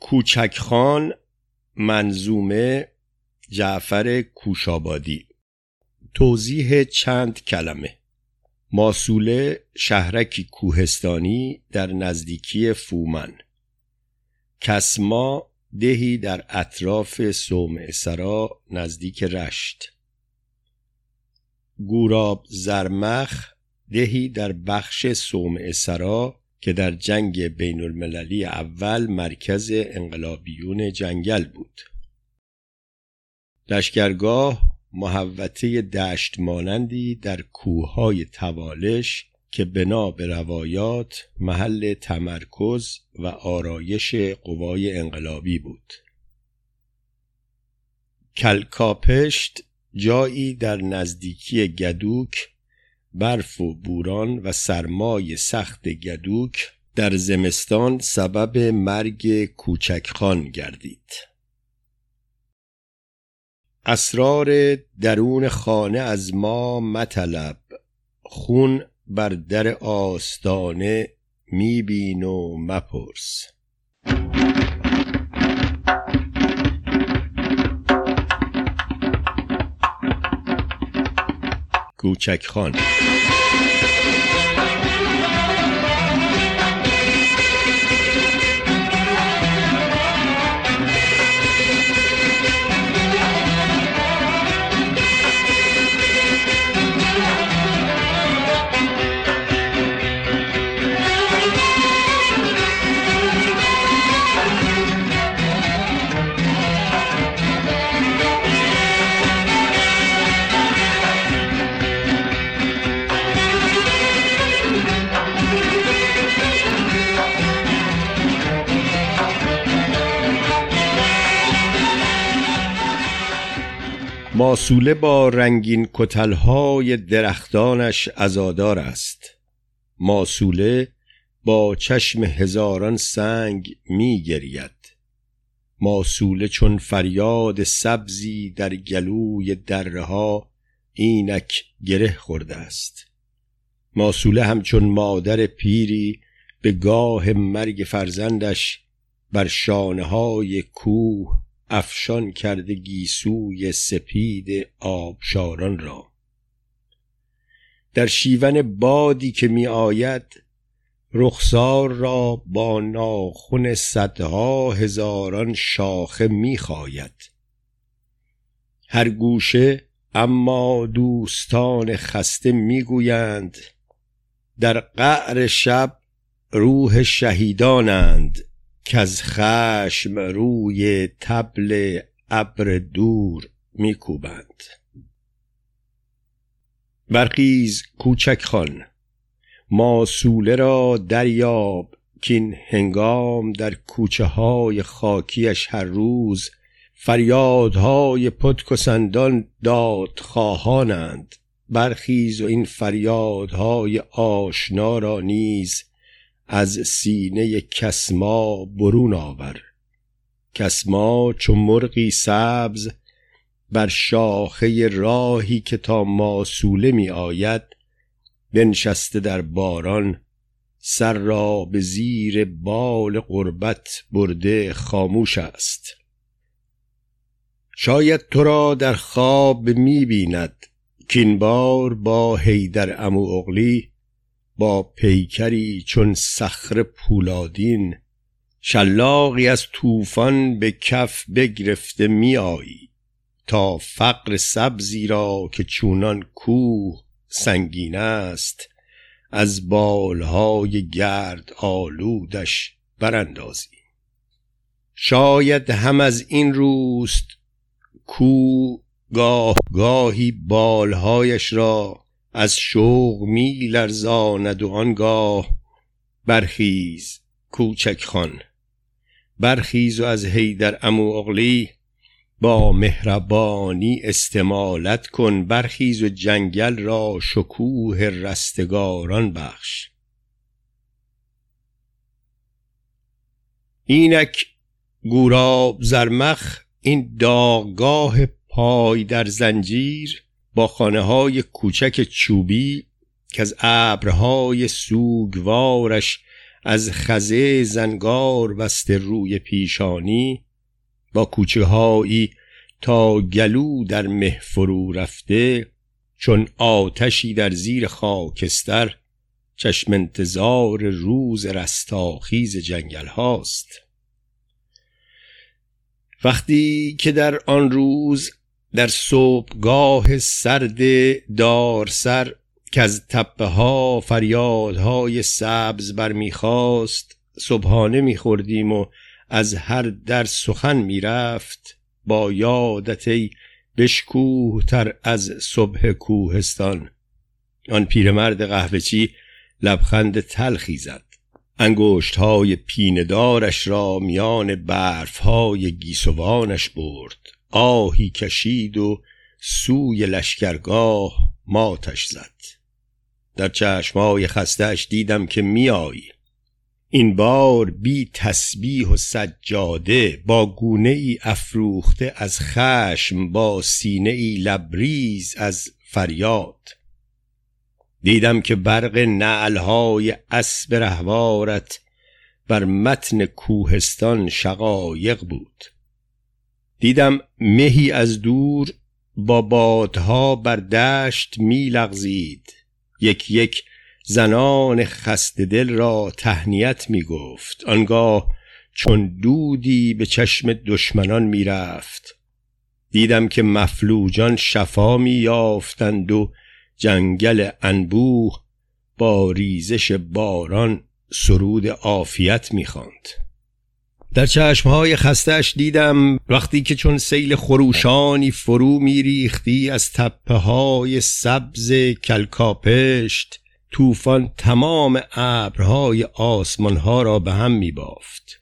کوچکخان منظومه جعفر کوشابادی. توضیح چند کلمه. ماسوله شهرکی کوهستانی در نزدیکی فومن. کسما دهی در اطراف سوم سرا نزدیک رشت. گوراب زرمخ دهی در بخش سوم سرا که در جنگ بین المللی اول مرکز انقلابیون جنگل بود. لشکرگاه محوطه دشت مانندی در کوههای توالش که بنا به روایات محل تمرکز و آرایش قوای انقلابی بود. کلکاپشت جایی در نزدیکی گدوک برف و بوران و سرمای سخت گدوک در زمستان سبب مرگ کوچکخان گردید. اسرار درون خانه از ما مطلب خون بر در آستانه میبین و مپرس. کوچک خان ماسوله با رنگین کتلهای درختانش ازادار است. ماسوله با چشم هزاران سنگ می گرید ماسوله چون فریاد سبزی در گلوی دره ها اینک گره خورده است. ماسوله همچون مادر پیری به گاه مرگ فرزندش بر شانه های کوه افشان کرده گیسوی سپید آبشاران را در شیون بادی که می آید رخسار را با ناخن صدها هزاران شاخه می خاید. هر گوشه اما دوستان خسته می‌گویند در قعر شب روح شهیدانند که از خشم روی تبل ابر دور میکوبند. برخیز کوچک خان ماسوله را دریاب کین هنگام در کوچه های خاکیش هر روز فریادهای پتک و سندان داد برخیز و این فریادهای آشنا را نیز از سینه کسما برون آور. کسما چو مرغی سبز بر شاخه راهی که تا ماسوله می آید بنشسته در باران سر را به زیر بال قربت برده خاموش است. شاید تو را در خواب می بیند کینبار با هیدر امو اغلی با پیکری چون صخر پولادین شلاقی از طوفان به کف بگرفته میآیی تا فقر سبزی را که چونان کوه سنگین است از بالهای گرد آلودش براندازی. شاید هم از این روست کو گاه گاهی بالهایش را از شوق می لرزاند و آنگاه برخیز کوچک خان برخیز و از هیدر امو اغلی با مهربانی استمالت کن. برخیز و جنگل را شکوه رستگاران بخش. اینک گوراب زرمخ این داغگاه پای در زنجیر. با خانه های کوچک چوبی که از ابرهای سوگوارش از خزه زنگار بسته روی پیشانی با کوچه هایی تا گلو در مه فرو رفته چون آتشی در زیر خاکستر چشم انتظار روز رستاخیز جنگل هاست وقتی که در آن روز در صبحگاه سرد دارسر که از تپه ها فریادهای سبز برمیخواست صبحانه میخوردیم و از هر در سخن می‌رفت. با یادت ای بشکوه تر از صبح کوهستان. آن پیرمرد قهوهچی لبخند تلخی زد. انگشت های پیندارش را میان برف های گیسوانش برد. آهی کشید و سوی لشکرگاه ماتش زد. در چشمای خستش دیدم که میایی. این بار بی تسبیح و سجاده با گونه ای افروخته از خشم با سینه ای لبریز از فریاد. دیدم که برق نعلهای اسب رهوارت بر متن کوهستان شقایق بود. دیدم مهی از دور با بادها بر دشت میلغزید یک یک زنان خست دل را تهنیت می گفت. آنگاه چون دودی به چشم دشمنان می رفت. دیدم که مفلوجان شفا می یافتند و جنگل انبوه با ریزش باران سرود عافیت می خواند. در چشمهای خستش دیدم وقتی که چون سیل خروشانی فرو میریختی از تپه های سبز کلکاپشت طوفان تمام ابرهای آسمانها را به هم می بافت.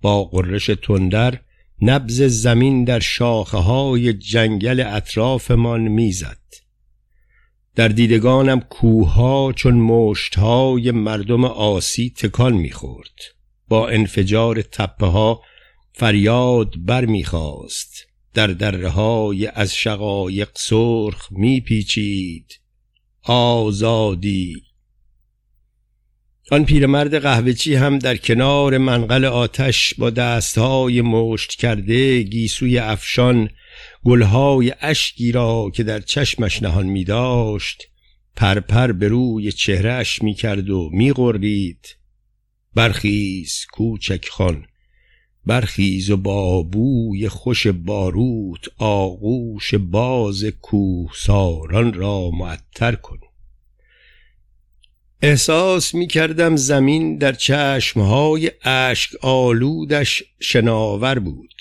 با قررش تندر نبز زمین در شاخه های جنگل اطرافمان می‌زد. در دیدگانم کوها چون مشتهای مردم آسی تکان می‌خورد. با انفجار تپه ها فریاد بر می‌خواست در دره های از شقایق سرخ میپیچید. آزادی! آن پیرمرد قهوهچی هم در کنار منقل آتش با دستهای مشت کرده گیسوی افشان گلهای اشکی را که در چشمش نهان می داشت پرپر به روی چهرهش می کرد و می برخیز کوچک خان. برخیز و بابوی خوش باروت آغوش باز کوه ساران را معطر کن. احساس می کردم زمین در چشمهای اشک آلودش شناور بود.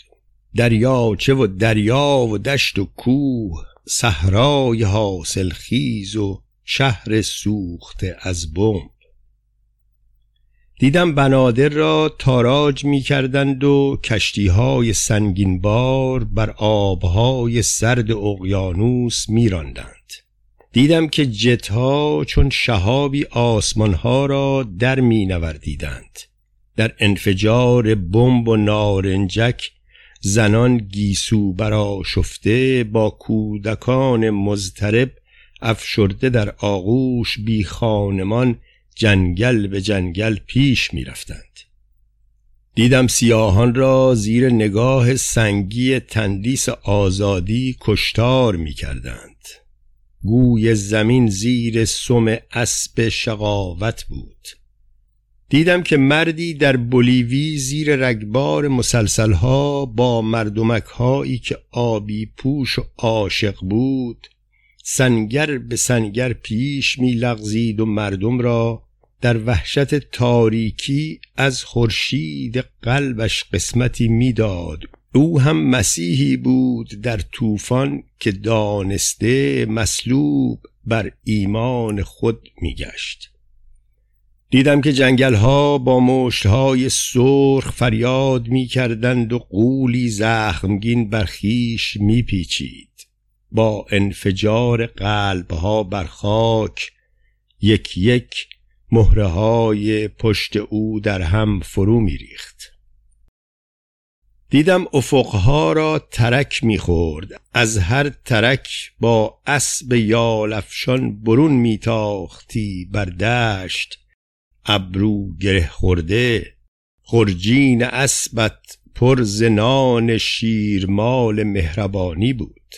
دریاچه و دریا و دشت و کوه صحرای حاصل خیز و شهر سوخته از بمب دیدم بنادر را تاراج می کردند و کشتی های سنگین بار بر آبهای سرد اقیانوس می راندند. دیدم که جتها چون شهابی آسمانها را در می نوردیدند. در انفجار بمب و نارنجک زنان گیسو برا شفته با کودکان مزترب افشرده در آغوش بی خانمان جنگل به جنگل پیش می رفتند. دیدم سیاهان را زیر نگاه سنگی تندیس آزادی کشتار می کردند. گوی زمین زیر سم اسب شقاوت بود دیدم که مردی در بولیوی زیر رگبار مسلسلها با مردمک هایی که آبی پوش و عاشق بود سنگر به سنگر پیش می لغزید و مردم را در وحشت تاریکی از خورشید قلبش قسمتی می‌داد او هم مسیحی بود در طوفان که دانسته مسلوب بر ایمان خود میگشت دیدم که جنگل ها با مشت های سرخ فریاد می کردند و قولی زخمگین بر خیش می پیچید. با انفجار قلب ها بر خاک یک یک مهره های پشت او در هم فرو می ریخت. دیدم افقها را ترک می‌خورد. از هر ترک با اسب یالفشان برون میتاختی بر دشت ابرو گره خورده. خرجین اسبت پر زنان شیرمال مهربانی بود.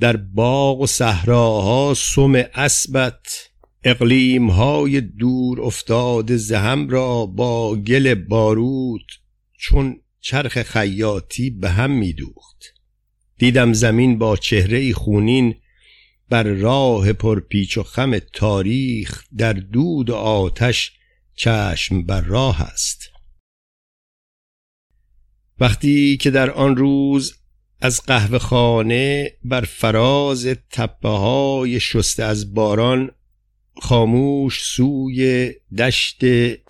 در باغ و صحراها سم اسبت اقلیمهای دور افتاده زهم را با گل باروت چون چرخ خیاطی به هم میدوخت. دیدم زمین با چهره خونین بر راه پرپیچ و خم تاریخ در دود و آتش چشم بر راه است. وقتی که در آن روز از قهوه خانه بر فراز تپه های شسته از باران خاموش سوی دشت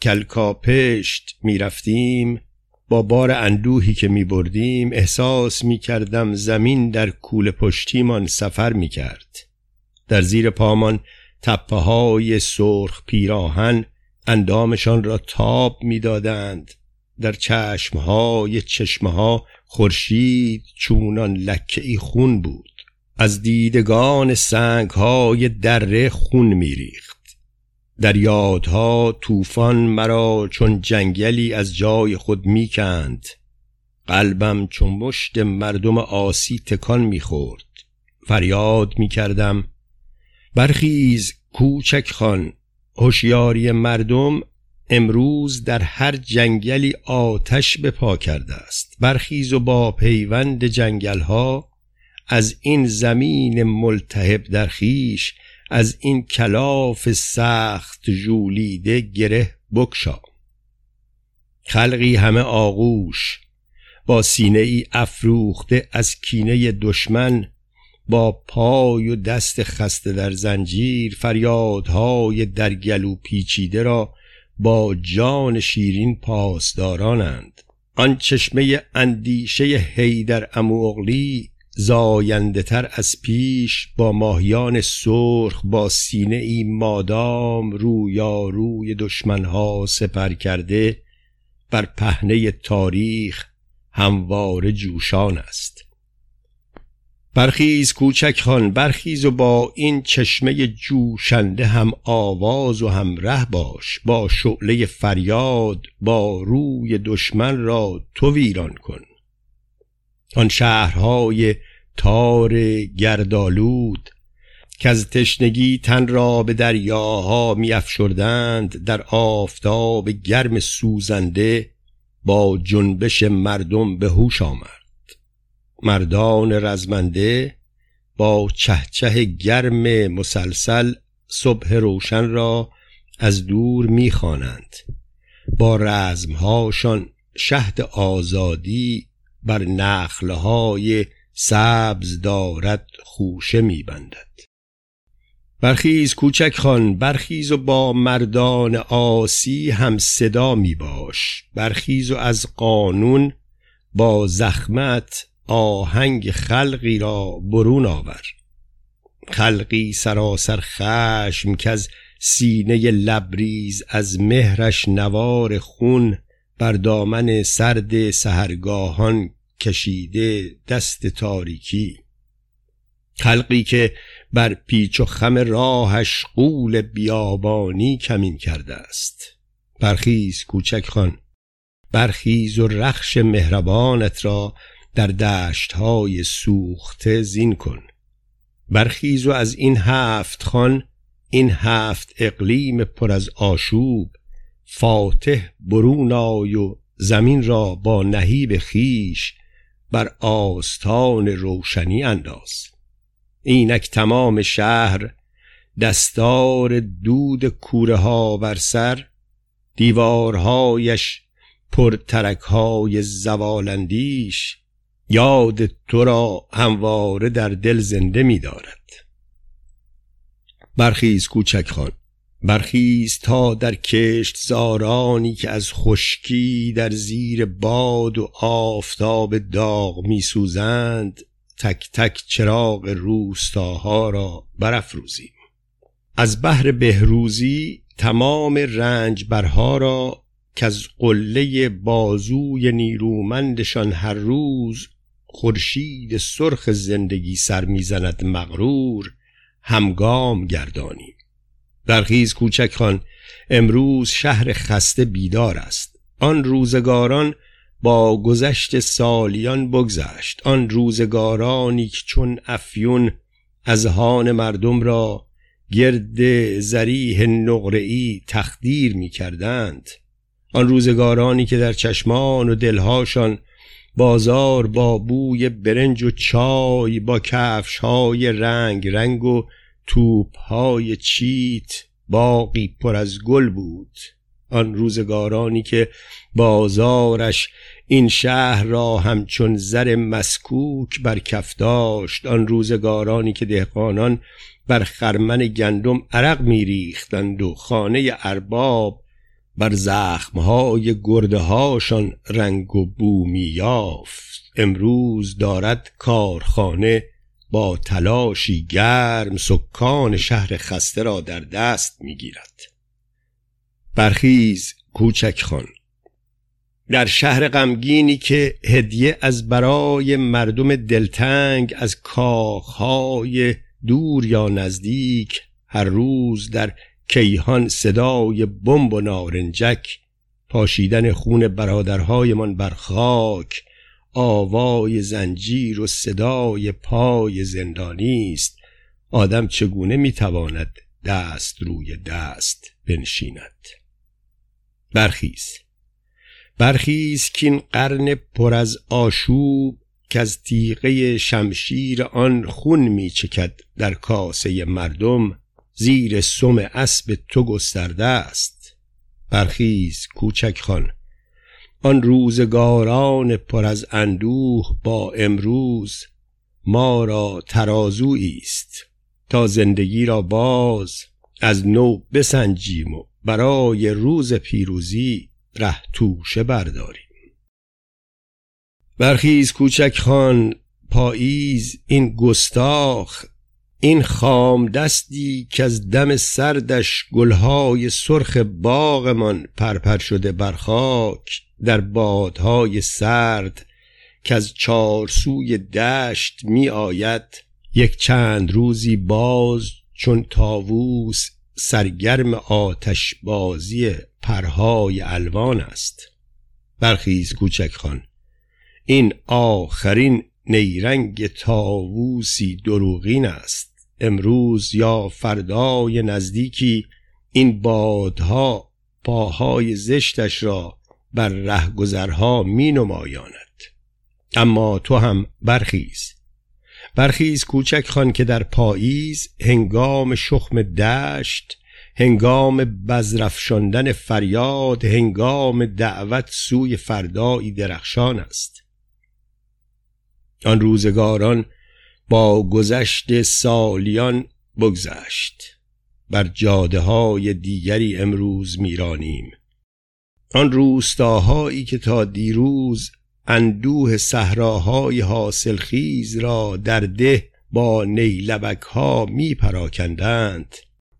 کلکاپشت می رفتیم با بار اندوهی که می بردیم احساس می کردم زمین در کول پشتیمان سفر می کرد در زیر پامان تپه های سرخ پیراهن اندامشان را تاب می‌دادند. در چشمهای چشمه ها خورشید چونان لکه ای خون بود. از دیدگان سنگ های دره خون میریخت. در یادها طوفان مرا چون جنگلی از جای خود می‌کند. قلبم چون مشت مردم آسی تکان می‌خورد. فریاد می‌کردم برخیز کوچک خان هوشیاری مردم امروز در هر جنگلی آتش به پا کرده است. برخیز و با پیوند جنگل ها از این زمین ملتهب در خیش از این کلاف سخت جولیده گره بکشا خلقی همه آغوش با سینه ای افروخته از کینه دشمن با پای و دست خسته در زنجیر فریادهای در گلو پیچیده را با جان شیرین پاسدارانند. آن چشمه اندیشه هیدر اموغلی زاینده تر از پیش با ماهیان سرخ با سینه ای مادام روی دشمنها سپر کرده بر پهنه تاریخ هموار جوشان است. برخیز کوچک خان برخیز و با این چشمه جوشنده هم آواز و هم ره باش با شعله فریاد با روی دشمن را تو ویران کن. آن شهرهای تار گردالود که از تشنگی تن را به دریاها میافشردند در آفتاب گرم سوزنده با جنبش مردم به هوش آمد. مردان رزمنده با چهچه گرم مسلسل صبح روشن را از دور می‌خوانند. با رزمهاشان شهد آزادی بر نخلهای سبز دارد خوشه میبندد. برخیز کوچک خان برخیز و با مردان آسی هم صدا می باش برخیز و از قانون با زخمت آهنگ خلقی را برون آور. خلقی سراسر خشم که از سینه لبریز از مهرش نوار خون بر دامن سرد سهرگاهان کشیده دست تاریکی. خلقی که بر پیچ و خم راهش قول بیابانی کمین کرده است. برخیز کوچک خان برخیز و رخش مهربانت را در دشت های سوخته زین کن. برخیز و از این هفت خان این هفت اقلیم پر از آشوب فاتح برون آی و زمین را با نهیب خیش بر آستان روشنی انداز. اینک تمام شهر دستار دود کوره ها بر سر دیوارهایش پر ترک های زوالندیش یاد تو را همواره در دل زنده می دارد برخیز کوچک خان. برخیز تا در کشت زارانی که از خشکی در زیر باد و آفتاب داغ می سوزند تک تک چراغ روستاها را برافروزیم. از بحر بهروزی تمام رنج برها را که از قله بازوی نیرومندشان هر روز خورشید سرخ زندگی سر می‌زند مغرور همگام گردانیم. برخیز کوچک خان امروز شهر خسته بیدار است. آن روزگاران با گذشت سالیان بگذشت. آن روزگارانی که چون افیون از هان مردم را گرد زریح نقره‌ای تخدیر می کردند آن روزگارانی که در چشمان و دلهاشان بازار با بوی برنج و چای با کفش های رنگ رنگ و توپ های چیت باقی پر از گل بود. آن روزگارانی که بازارش این شهر را همچون زر مسکوک بر کف داشت آن روزگارانی که دهقانان بر خرمن گندم عرق میریختند و خانه ارباب بر زخمهای گرده هاشان رنگ و بو یافت امروز دارد کارخانه با تلاشی گرم سکان شهر خسته را در دست می‌گیرد. برخیز کوچک خان در شهر غمگینی که هدیه از برای مردم دلتنگ از کاخهای دور یا نزدیک هر روز در کیهان صدای بمب و نارنجک پاشیدن خون برادرهایمان بر خاک آوای زنجیر و صدای پای زندانی است. آدم چگونه می‌تواند دست روی دست بنشیند؟ برخیز. برخیز کین قرن پر از آشوب که از تیغه شمشیر آن خون میچکد در کاسه مردم زیر سم اسب تو گسترده است. برخیز کوچک خان آن روزگاران پر از اندوه با امروز ما را ترازویی است تا زندگی را باز از نو بسنجیم و برای روز پیروزی ره توشه برداریم. برخیز کوچک خان پاییز این گستاخ این خام دستی که از دم سردش گلهای سرخ باغمان پرپر شده بر خاک. در بادهای سرد که از چارسوی دشت می آید یک چند روزی باز چون تاووس سرگرم آتش بازی پرهای الوان است. برخیز کوچک خان این آخرین نیرنگ تاووسی دروغین است. امروز یا فردای نزدیکی این بادها پاهای زشتش را بر رهگذرها می نمایاند اما تو هم برخیز. برخیز کوچک خان که در پاییز هنگام شخم دشت هنگام بزرفشاندن فریاد هنگام دعوت سوی فردایی درخشان است. آن روزگاران با گذشت سالیان بگذشت. بر جاده های دیگری امروز میرانیم. آن روستاهایی که تا دیروز اندوه صحراهای حاصلخیز را در ده با نیلبک ها می پراکندند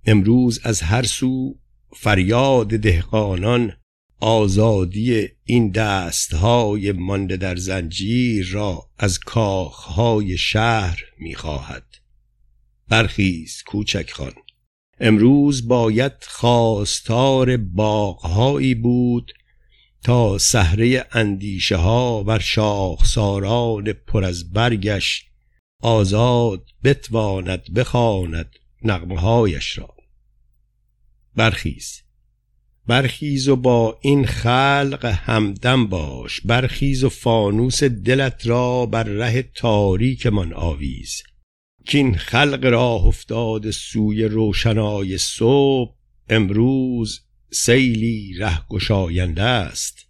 امروز از هر سو فریاد دهقانان آزادی این دستهای مانده در زنجیر را از کاخهای شهر می‌خواهد. برخیز کوچک خان. امروز باید خواستار باغهایی بود تا سهره اندیشه ها بر شاخساران پر از برگش آزاد بتواند بخواند نغمه هایش را. برخیز. برخیز و با این خلق همدم باش. برخیز و فانوس دلت را بر ره تاریک من آویز. کین خلق راه افتاد سوی روشنای صبح امروز سیلی ره گشاینده است.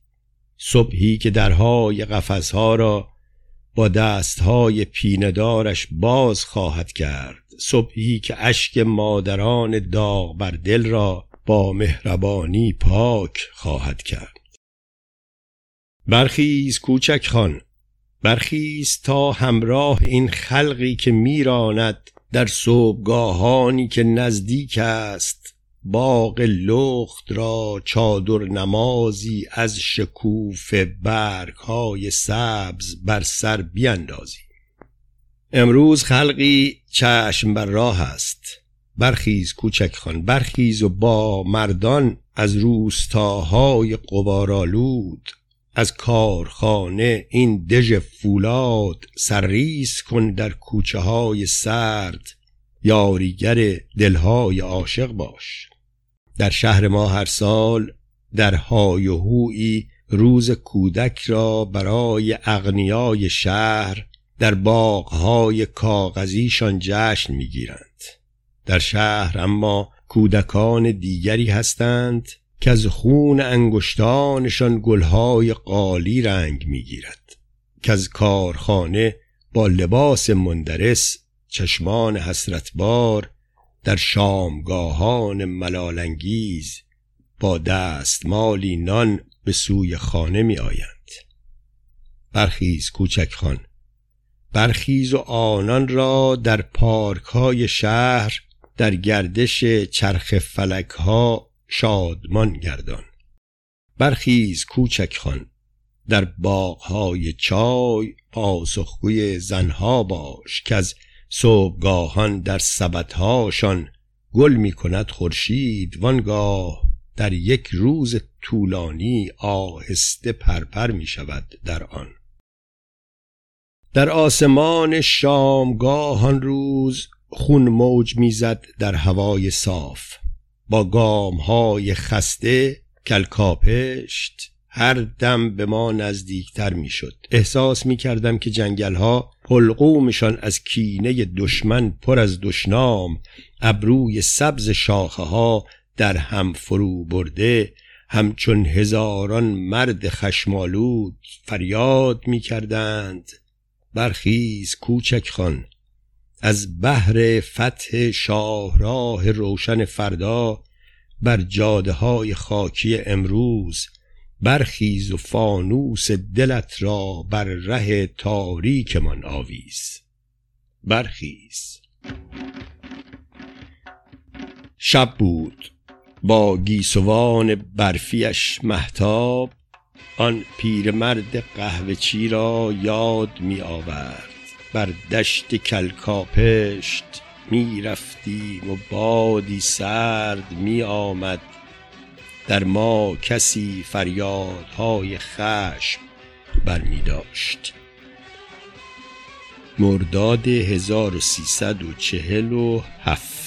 صبحی که درهای قفسها را با دستهای پیندارش باز خواهد کرد. صبحی که اشک مادران داغ بر دل را با مهربانی پاک خواهد کرد. برخیز کوچک خان. برخیز تا همراه این خلقی که میراند در صبحگاهانی که نزدیک است. باغ لخت را چادر نمازی از شکوف برگ های سبز بر سر بیندازی. امروز خلقی چشم بر راه است. برخیز کوچک خان برخیز و با مردان از روستاهای قبارالود از کارخانه این دژ فولاد سرریز کن در کوچه های سرد. یاریگر دلهای عاشق باش. در شهر ما هر سال در های و روز کودک را برای اغنیای شهر در باغهای کاغذیشان جشن می‌گیرند. در شهر اما کودکان دیگری هستند که از خون انگشتانشان گلهای قالی رنگ می‌گیرد. که از کارخانه با لباس مندرس چشمان حسرتبار در شامگاهان ملالانگیز با دستمالی نان به سوی خانه می آیند برخیز کوچک خان برخیز و آنان را در پارک های شهر در گردش چرخ فلک ها شادمان گردان. برخیز کوچک خان در باغهای چای پاسخگوی زنها باش که از صبحگاهان در سبدهاشان گل می کند خورشید. وانگاه در یک روز طولانی آهسته پرپر می شود در آن. در آسمان شامگاه آن روز خون موج می‌زد در هوای صاف. با گام های خسته کلکاپشت هر دم به ما نزدیکتر می‌شد. احساس می کردم که جنگل ها حلقومشان از کینه دشمن پر از دشنام ابروی سبز شاخه ها در هم فرو برده همچون هزاران مرد خشمالود فریاد می کردند برخیز کوچک خان. از بحر فتح شاهراه روشن فردا بر جاده های خاکی امروز برخیز و فانوس دلت را بر ره تاریک من آویز. برخیز. شب بود. با گیسوان برفیش محتاب آن پیرمرد قهوه چی را یاد می آورد بر دشت کلکاپشت می رفتیم و بادی سرد می آمد در ما کسی فریادهای خشم بر می داشت مرداد 1347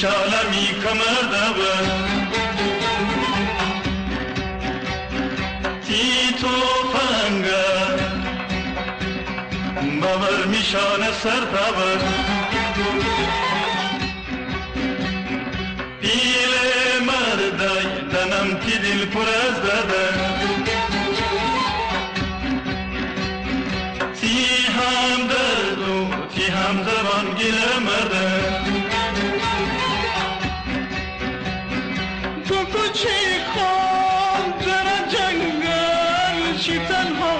шалами камардава тито панга бавар мишана сардава пиле мардай данам тидил пура چی خون در جنگل چی تنها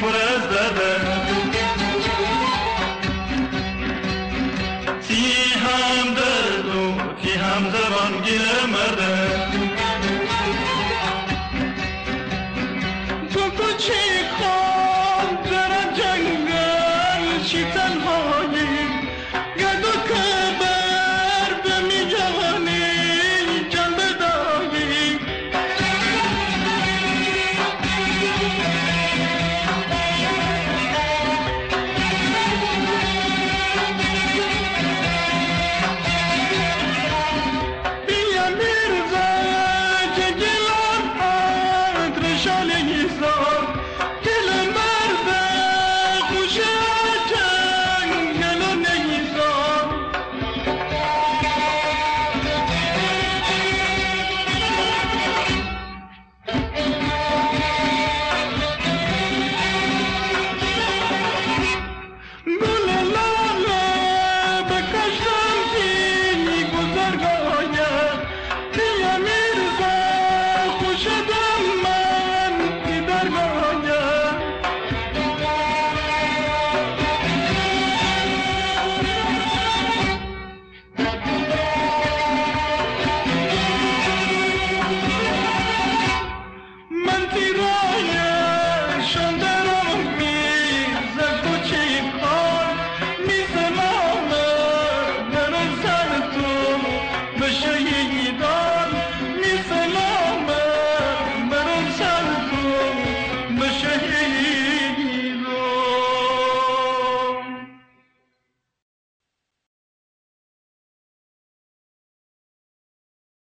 تی دل پر